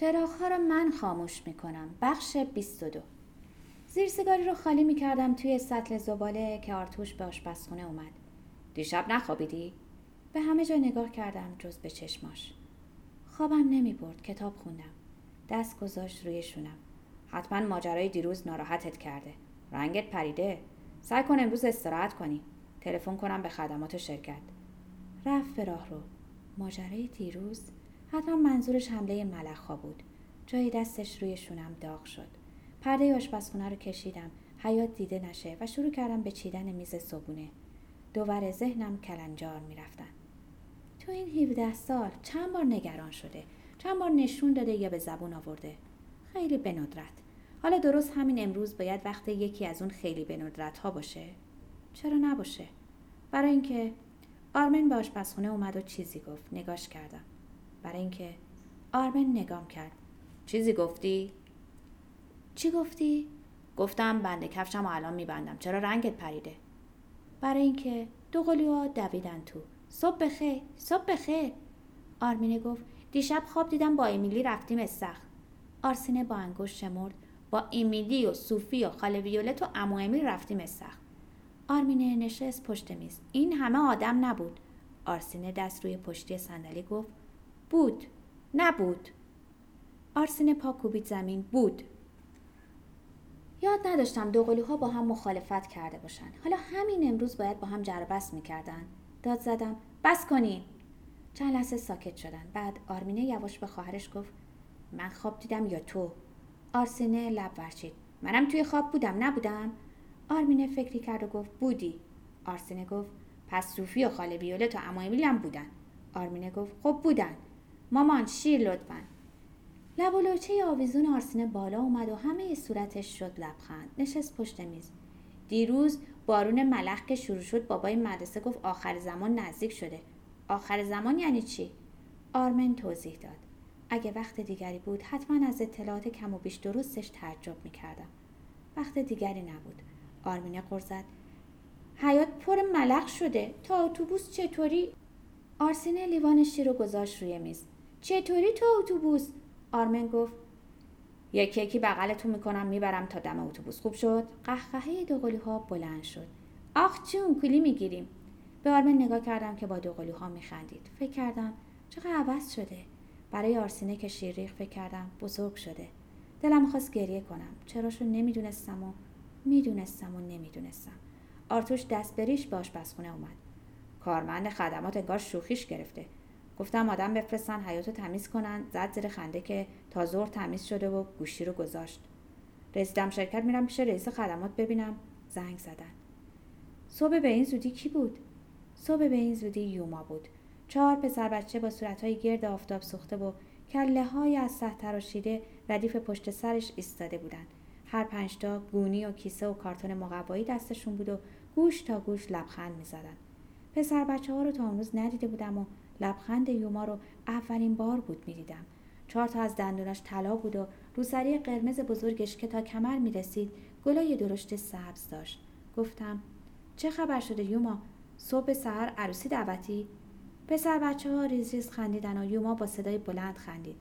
چراغها را من خاموش می کنم بخش 22 زیر سیگاری رو خالی می کردم توی سطل زباله که آرتوش به آشپزخونه اومد. دیشب نخوابیدی؟ به همه جا نگاه کردم جز به چشماش. خوابم نمی برد کتاب خوندم. دست گذاشت روی شونم. حتما ماجرای دیروز ناراحتت کرده. رنگت پریده. سعی کن امروز استراحت کنی. تلفن کنم به خدمات شرکت. رفت به راه رو ماجرای دیروز حتما منظورش حمله ملخا بود. جای دستش روی شونم داغ شد. پرده آشپزخونه رو کشیدم. حیات دیده نشه و شروع کردم به چیدن میز صبونه دوور ذهنم کلنجار می‌رفتن. تو این 17 سال چند بار نگران شده؟ چند بار نشون داده یا به زبون آورده؟ خیلی به ندرت. حالا درست همین امروز باید وقت یکی از اون خیلی به ندرت ها باشه. چرا نباشه؟ برای اینکه آرمن به آشپزخونه اومد و چیزی گفت. نگاش کردم. برای اینکه آرمن نگام کرد. چیزی گفتی؟ چی گفتی؟ گفتم بنده کفشم و الان میبندم. چرا رنگت پریده؟ برای اینکه دو ها دویدن تو. صبح بخیر صبح بخیر. آرمینه گفت دیشب خواب دیدم با امیلی رفتیم استخ آرسینه با انگشت شمرد با امیلی و صوفی و خاله ویولت و امو امیل رفتیم استخ آرمینه نشست پشت میز. این همه آدم نبود. آرسینه دست روی پشتی صندلی گفت بود. نبود. آرسینه پا کوبید زمین بود. یاد نداشتم دو ها با هم مخالفت کرده باشن. حالا همین امروز باید با هم جر بس می‌کردن. داد زدم. بس کنین. چند لحظه ساکت شدن. بعد آرمینه یواش به خواهرش گفت من خواب دیدم یا تو؟ آرسینه لب ورچید. منم توی خواب بودم نبودم؟ آرمینه فکری کرد و گفت بودی. آرسینه گفت پس صوفی و خاله بیوله تا امایمیلی هم بودن. آرمینه گفت خب بودن. مامان شیر لطفا. لب و لوچه آویزون آرسینه بالا اومد و همه صورتش شد لبخند. نشست پشت میز. دیروز بارون ملخ که شروع شد بابای مدرسه گفت آخر زمان نزدیک شده. آخر زمان یعنی چی؟ آرمن توضیح داد. اگه وقت دیگری بود حتما از اطلاعات کم و بیش درستش تعجب می‌کردم. وقت دیگری نبود. آرمینه قرزد حیات پر ملخ شده. تا اتوبوس چطوری؟ آرسینه لیوان شیر رو گذاشت روی میز. چطوری تو اتوبوس؟ آرمن گفت. یکی یکی بغلتون می‌کنم می‌برم تا دم اتوبوس. خوب شد؟ قهقهه دوقلو ها بلند شد. آخ چون کلی می‌گیریم. به آرمن نگاه کردم که با دوقلو ها میخندید. فکر کردم چقدر عوض شده. برای آرسینه که شیریخ فکر کردم بزرگ شده. دلم خواست گریه کنم. چراشو نمی‌دونستم و می‌دونستم و نمی‌دونستم. آرتوش دست بریش به آشپزخونه اومد. کارمند خدمات انگار شوخیش گرفته. گفتم آدم بفرستن حیاتو تمیز کنن. زد زیر خنده که تا زور تمیز شده و گوشی رو گذاشت. رسیدم شرکت میرم پیش رئیس خدمات ببینم. زنگ زدن. صبح به این زودی کی بود؟ صبح به این زودی یوما بود. چهار پسر بچه با صورتهای گرد آفتاب سوخته و کله های از سه تراشیده ردیف پشت سرش ایستاده بودند هر پنجتا گونی و کیسه و کارتون مقوایی دستشون بود و گوش تا گوش لبخند می‌زدن. پسر بچه ها رو تا امروز ندیده بودم و لبخند یوما رو اولین بار بود می‌دیدم. چهار تا از دندوناش طلا بود و روسری قرمز بزرگش که تا کمر می‌رسید گلای درشت سبز داشت. گفتم چه خبر شده یوما؟ صبح سحر عروسی دعوتی؟ پسر بچه ها ریز ریز خندیدن و یوما با صدای بلند خندید.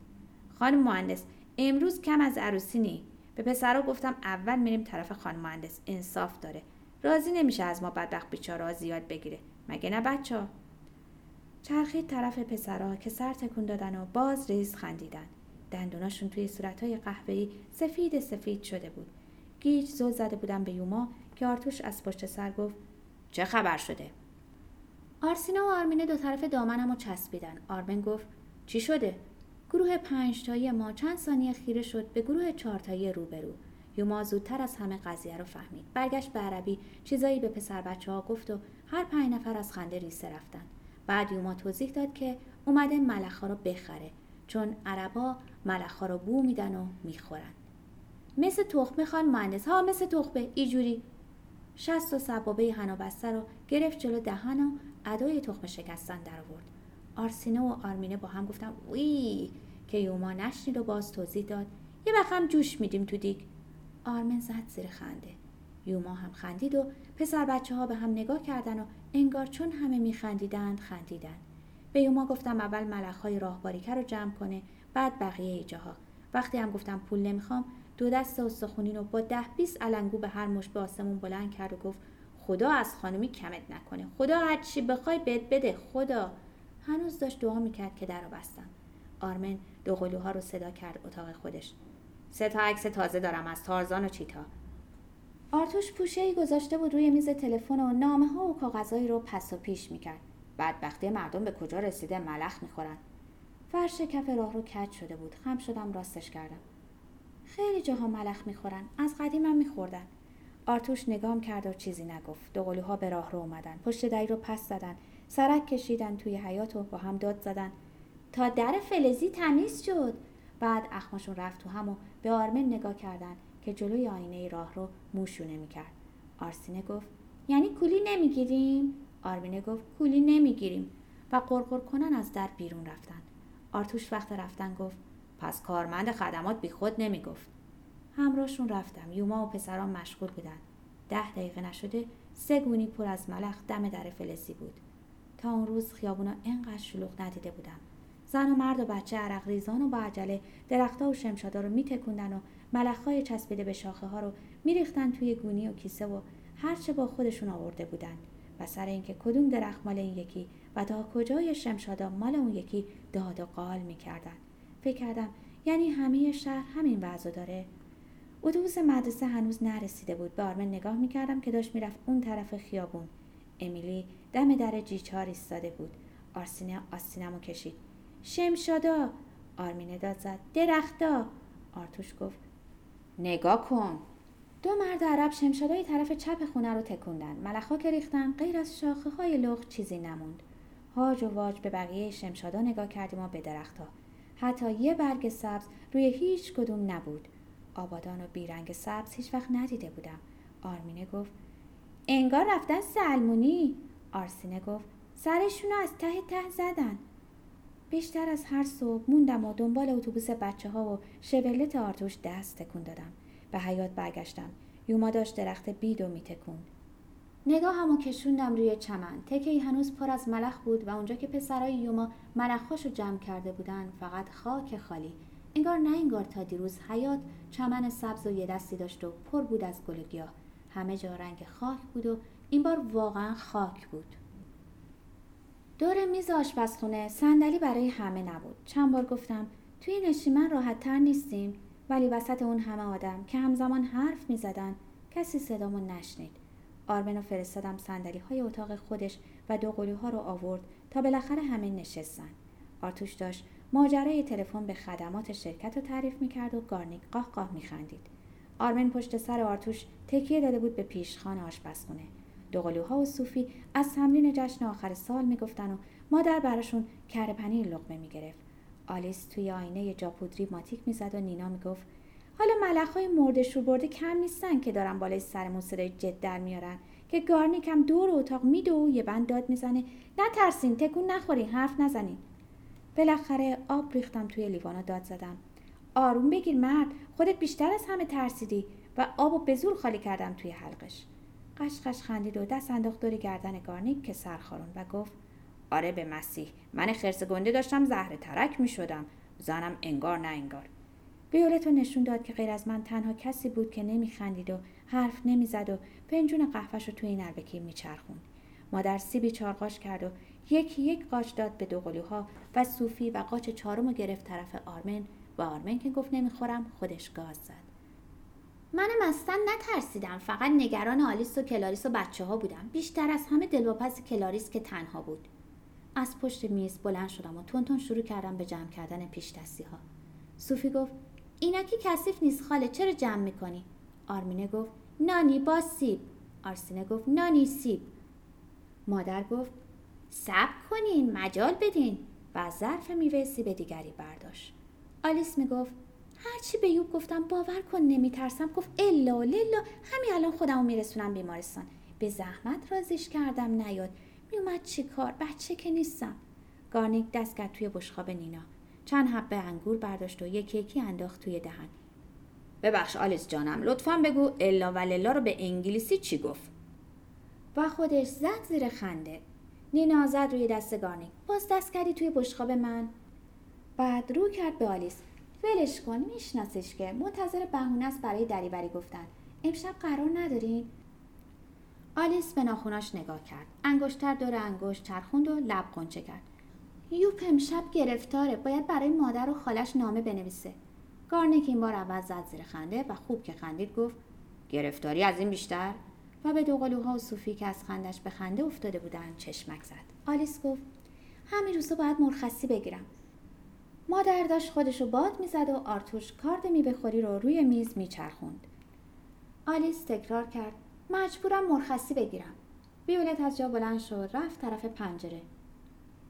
خانم مهندس امروز کم از عروسی نی. به پسرا گفتم اول میریم طرف خانم مهندس انصاف داره. راضی نمیشه از ما بدبخت بیچاره زیاد بگیره. مگه نه بچه ها؟ چرخید طرف پسرها که سر تکون دادن و باز ریز خندیدن. دندوناشون توی صورتهای قهوه‌ای سفید سفید شده بود. گیج زل زده بودن به یوما که آرتوش از پشت سر گفت چه خبر شده؟ آرسینا و آرمینه دو طرف دامنم رو چسبیدن. آرمن گفت چی شده؟ گروه پنج تایی ما چند ثانیه خیره شد به گروه چهار تایی روبرو. یوما زودتر از همه قضیه رو فهمید. برگشت به عربی چیزایی به پسر بچه ها گفت و هر پنج نفر از خنده ریسه رفتن. بعد یوما توضیح داد که اومده ملخ رو بخره چون عربا ملخ رو بو میدن و می‌خورن. مثل تخمه خان مهندس. ها مثل تخمه. ایجوری. شست و سبابه هنا بسته رو گرفت جلو دهن و ادای تخم شکستن در آورد. آرسینه و آرمینه با هم گفتم وی که یوما نشنید و باز توضیح داد. یه هم جوش میدیم تو دیگ. آرمن زد زیر خنده. یوما هم خندید و پسر بچه ها به هم نگاه کردن و انگار چون همه میخندیدند خندیدن به یوما گفتم اول ملخ های راهباریکه رو جمع کنه بعد بقیه جاها. وقتی هم گفتم پول نمی‌خوام دو دست استخونین رو با ده بیست علنگو به هر مش به آسمون بلند کرد و گفت خدا از خانمی کمت نکنه. خدا هر چی بخوای بهت بده خدا. هنوز داشت دعا می‌کرد که در رو بستم. آرمن دو قلوها رو صدا کرد اتاق خودش. سه تا عکس تازه دارم از تارزان و چیتا. آرتوش پوشه ای گذاشته بود روی میز تلفن و نامه ها و کاغذهایی رو پس و پیش می‌کرد. بدبختی مردم به کجا رسیده ملخ می‌خورن. فرش کف راه رو کج شده بود. خم شدم راستش کردم. خیلی جاها ملخ می‌خورن. از قدیمم میخوردن. آرتوش نگام کرد و چیزی نگفت. دو قلوها به راه رو اومدن. پشت دری رو پس زدن. سرک کشیدن توی حیات و با هم داد زدن. تا در فلزی تمیز شد. بعد اخماشون رفت تو هم و به آرمن نگاه کردن. که جلوی آینه راه رو موشونه می‌کرد آرسینه گفت یعنی کولی نمی‌گیریم؟ آرمینه گفت کولی نمی‌گیریم. و قرقر کنن از در بیرون رفتن آرتوش وقت رفتن گفت پس کارمند خدمات بی خود نمی‌گفت. همراهشون رفتم. یوما و پسران مشغول بودن ده دقیقه نشده سه گونی پر از ملخ دم در فلزی بود. تا اون روز خیابونا انقدر شلوغ ندیده بودم. زن و مرد و بچه عرق ریزان و با عجله درختها و شمشادا رو میتکوندن و ملخهای چسبیده به شاخه ها رو میریختن توی گونی و کیسه و هرچه با خودشون آورده بودن و سر اینکه کدوم درخت مال این یکی و تا کجای شمشادا مال اون یکی داد و قال می‌کردن. فکر کردم یعنی همه شهر همین وضع داره. اتوبوس مدرسه هنوز نرسیده بود. به آرمن نگاه می‌کردم که داشت می‌رفت اون طرف خیابون. امیلی دم در جیچار ایستاده بود. آرسینه آستینمو کشید. شمشادا! آرمینه داد زد. درختا! آرتوش گفت نگاه کن. دو مرد عرب شمشادای طرف چپ خونه رو تکوندن. ملخا که ریختن غیر از شاخه های لغ چیزی نموند. هاج و واج به بقیه شمشادا نگاه کردیم و به درختها. حتی یه برگ سبز روی هیچ کدوم نبود. آبادان و بیرنگ سبز هیچ وقت ندیده بودم. آرمینه گفت انگار رفتن سلمونی. آرسینه گفت سرشونو از ته ته زدن. بیشتر از هر صبح موندم و دنبال اتوبوس بچه ها و شولت آرتوش دست تکون دادم. به حیات برگشتم. یوما داشت درخت بیدو میتکوند نگاه همو کشوندم روی چمن. تکه هنوز پر از ملخ بود و اونجا که پسرای یوما ملخاشو جمع کرده بودن فقط خاک خالی. انگار نه انگار تا دیروز حیات چمن سبز و یه دستی داشت و پر بود از گل همه جا رنگ خاک بود و این بار واقعا خاک بود. دور میز آشپزخونه صندلی برای همه نبود. چند بار گفتم توی نشیمن راحت تر نیستیم. ولی وسط اون همه آدم که همزمان حرف می‌زدن کسی صدامو نشنید. آرمن فرستادم سندلی های اتاق خودش و دو قلوها رو آورد تا بالاخره همه نشستن. آرتوش داشت ماجرای تلفن به خدمات شرکت رو تعریف می‌کرد و گارنیک قاه قاه میخندید. آرمن پشت سر آرتوش تکیه داده بود به پیشخان آشپزخونه. دوقلوها و صوفی از تمرین جشن آخر سال می‌گفتن و مادر براشون کره پنیر لقمه می‌گرفت. آلیس توی آینه جاپودری ماتیک می‌زد و نینا می‌گفت حالا ملخهای مرده شور برده کم نیستن که دارن بالای سرمون صدای جد در میارن که گارنیک هم دور اتاق میدو و یه بند داد می‌زنه. نترسین تکون نخورین حرف نزنین. بالاخره آب ریختم توی لیوانا داد زدم. آروم بگیر مرد خودت بیشتر از همه ترسیدی و آب و به زور خالی کردم توی حلقش. غش‌غش خندید و دست انداخت دور گردن گارنیک که سر خاروند و گفت آره به مسیح من خرس گنده داشتم زهره ترک می شدم زنم انگار نه انگار. ویولتو نشون داد که غیر از من تنها کسی بود که نمی خندید و حرف نمی‌زد و فنجون قهوه‌ش رو توی نعلبکی میچرخوند. مادر سیبی چارقاچ کرد و یکی یک قاچ داد به دو قلوها و سوفی و قاچ چهارم رو گرفت طرف آرمن. و آرمن که گفت نمی‌خورم خودش گاز زد. منم اصلا نترسیدم فقط نگران آلیس و کلاریس و بچه ها بودم. بیشتر از همه دلواپس کلاریس که تنها بود. از پشت میز بلند شدم و تند شروع کردم به جمع کردن پیش دستی ها صوفی گفت اینا که کثیف نیست خاله چرا جمع می‌کنی؟ آرمینه گفت نانی با سیب. آرسینه گفت نانی سیب. مادر گفت صبر کنین مجال بدین. و ظرف میوه سیب دیگری برداشت. آلیس می‌گفت هرچی به یوب گفتم باور کن نمیترسم. گفت الا للا همین الان خودمو میرسونم بیمارستان. به زحمت رازیش کردم نیاد. میومد چی کار؟ بچه که نیستم. گارنیک دست کرد توی بشقاب نینا. چند حبه انگور برداشت و یکی یکی انداخت توی دهن. ببخش آلیس جانم لطفا بگو الا و بلا رو به انگلیسی چی گفت؟ و خودش زد زیر خنده. نینا زد روی دست گارنیک. باز دست کردی توی بشقاب من؟ بعد رو کرد به آلیس. ولش کن میشناسش که. منتظر بهونه است برای دری‌وری گفتن. امشب قرار ندارین؟ آلیس به ناخوناش نگاه کرد. انگشتر دور انگشت چرخوند و لب قنچه کرد. یوپ امشب گرفتاره. باید برای مادر و خالش نامه بنویسه. گارنک این بار اول زد زیر خنده و خوب که خندید گفت گرفتاری از این بیشتر؟ و به دوقلوها و صوفی که از خندش به خنده افتاده بودند چشمک زد. آلیس گفت همین روزا باید مرخصی بگیرم. مادر داشت خودشو باد می‌زد و آرتوش کارد میبخوری رو روی میز میچرخوند. آلیس تکرار کرد مجبورم مرخصی بگیرم. ویولت از جا بلند شد رفت طرف پنجره.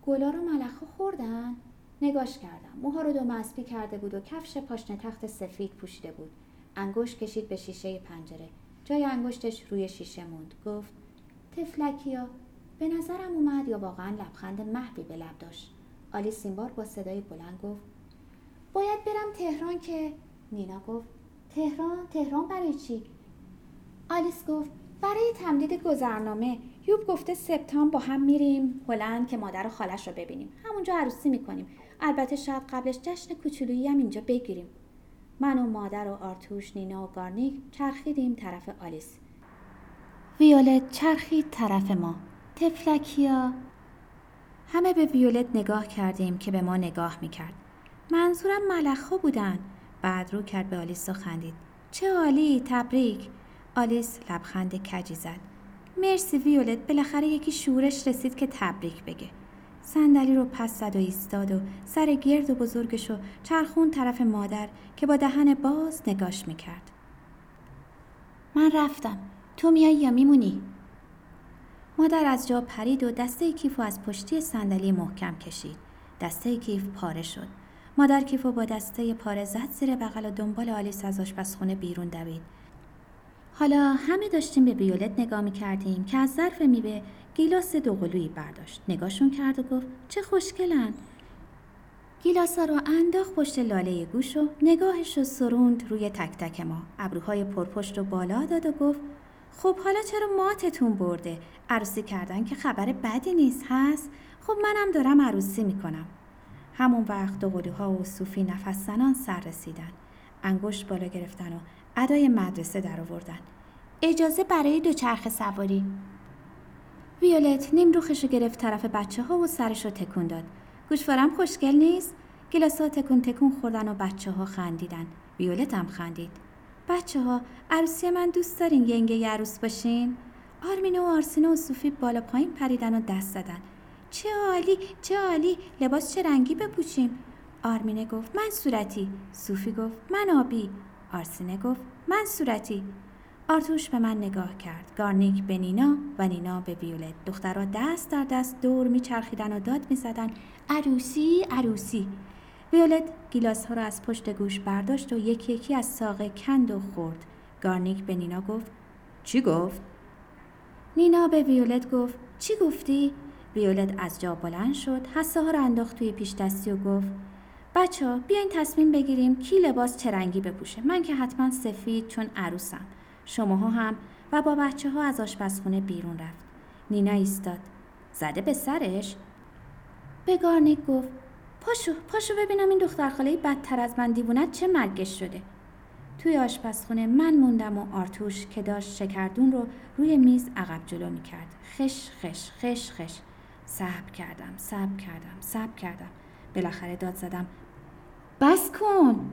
گلا رو ملخا خوردن. نگاش کردم. موها رو دو مسبی کرده بود و کفش پاشنه تخت سفید پوشیده بود. انگشت کشید به شیشه پنجره. جای انگشتش روی شیشه موند. گفت تفلکیا به نظرم اومد یا واقعا لبخند محوی به لب داشت. آلیس این بار با صدای بلند گفت باید برم تهران که نینا گفت تهران تهران برای چی؟ آلیس گفت برای تمدید گذرنامه. یوب گفته سپتامبر با هم میریم هلند که مادر و خالش رو ببینیم. همونجا عروسی می‌کنیم. البته شاید قبلش جشن کوچولویی هم اینجا بگیریم. من و مادر و آرتوش نینا و گارنیک چرخیدیم طرف آلیس. ویولت چرخید طرف ما. تفلکیا. همه به ویولت نگاه کردیم که به ما نگاه می‌کرد. منظورم ملخا بودن. بعد رو کرد به آلیس و خندید. چه عالی تبریک. آلیس لبخند کجی زد. مرسی ویولت بالاخره یکی شورش رسید که تبریک بگه. صندلی رو پس زد و ایستاد و سر گرد و بزرگش رو چرخون طرف مادر که با دهن باز نگاش می‌کرد. من رفتم. تو میای یا میمونی؟ مادر از جا پرید و دسته کیف از پشتی صندلی محکم کشید. دسته کیف پاره شد. مادر کیف با دسته پاره زد زیر بغل و دنبال آلیس از آشپزخونه بیرون دوید. حالا همه داشتیم به ویولت نگاه می کردیم که از ظرف میوه گیلاس دوقلویی برداشت. نگاهشون کرد و گفت چه خوشگلن. گیلاسا رو انداخت پشت لاله گوش و نگاهش رو سروند روی تک تک ما. ابروهای پرپشت رو بالا داد و گفت خب حالا چرا ماتتون برده؟ عروسی کردن که خبر بدی نیست هست؟ خب منم دارم عروسی می‌کنم. همون وقت دوقلوها و صوفی نفس زنان سر رسیدن. انگشت بالا گرفتن و ادای مدرسه در آوردن. اجازه برای دوچرخه سواری. ویولت نیم روخش رو گرفت طرف بچه ها و سرش رو تکون داد. گوشوارم خوشگل نیست؟ گلاس ها تکون تکون خوردن و بچه ها خندیدن. ویولت هم خندید. بچه ها عروسی من دوست دارین ینگه عروس باشین؟ آرمینه و آرسینه و صوفی بالا پایین پریدن و دست زدن. چه عالی چه عالی لباس چه رنگی بپوشیم. آرمینه گفت من صورتی. صوفی گفت من آبی. آرسینه گفت من صورتی. آرتوش به من نگاه کرد. گارنیک به نینا و نینا به ویولت. دخترها دست در دست دور میچرخیدن و داد می‌زدن. عروسی عروسی. ویولت گیلاس ها را از پشت گوش برداشت و یکی یکی از ساقه کند و خورد. گارنیک به نینا گفت چی گفت؟ نینا به ویولت گفت چی گفتی؟ ویولت از جا بلند شد حسه ها را انداخت توی پیش دستی و گفت بچه ها بیاین تصمیم بگیریم کی لباس چه رنگی بپوشه. من که حتما سفید چون عروسم. شماها هم و با بچه ها از آشپزخونه بیرون رفت. نینا ایستاد. زده به سرش؟ به گارنیک گفت پاشو پاشو ببینم این دختر خاله بدتر از من دیوونت چه مرگش شده. توی آشپزخونه من موندم و آرتوش که داشت شکردون رو روی میز عقب جلو می کرد خش خش خش خش. صبر کردم صبر کردم صبر کردم. بالاخره داد زدم بس کن.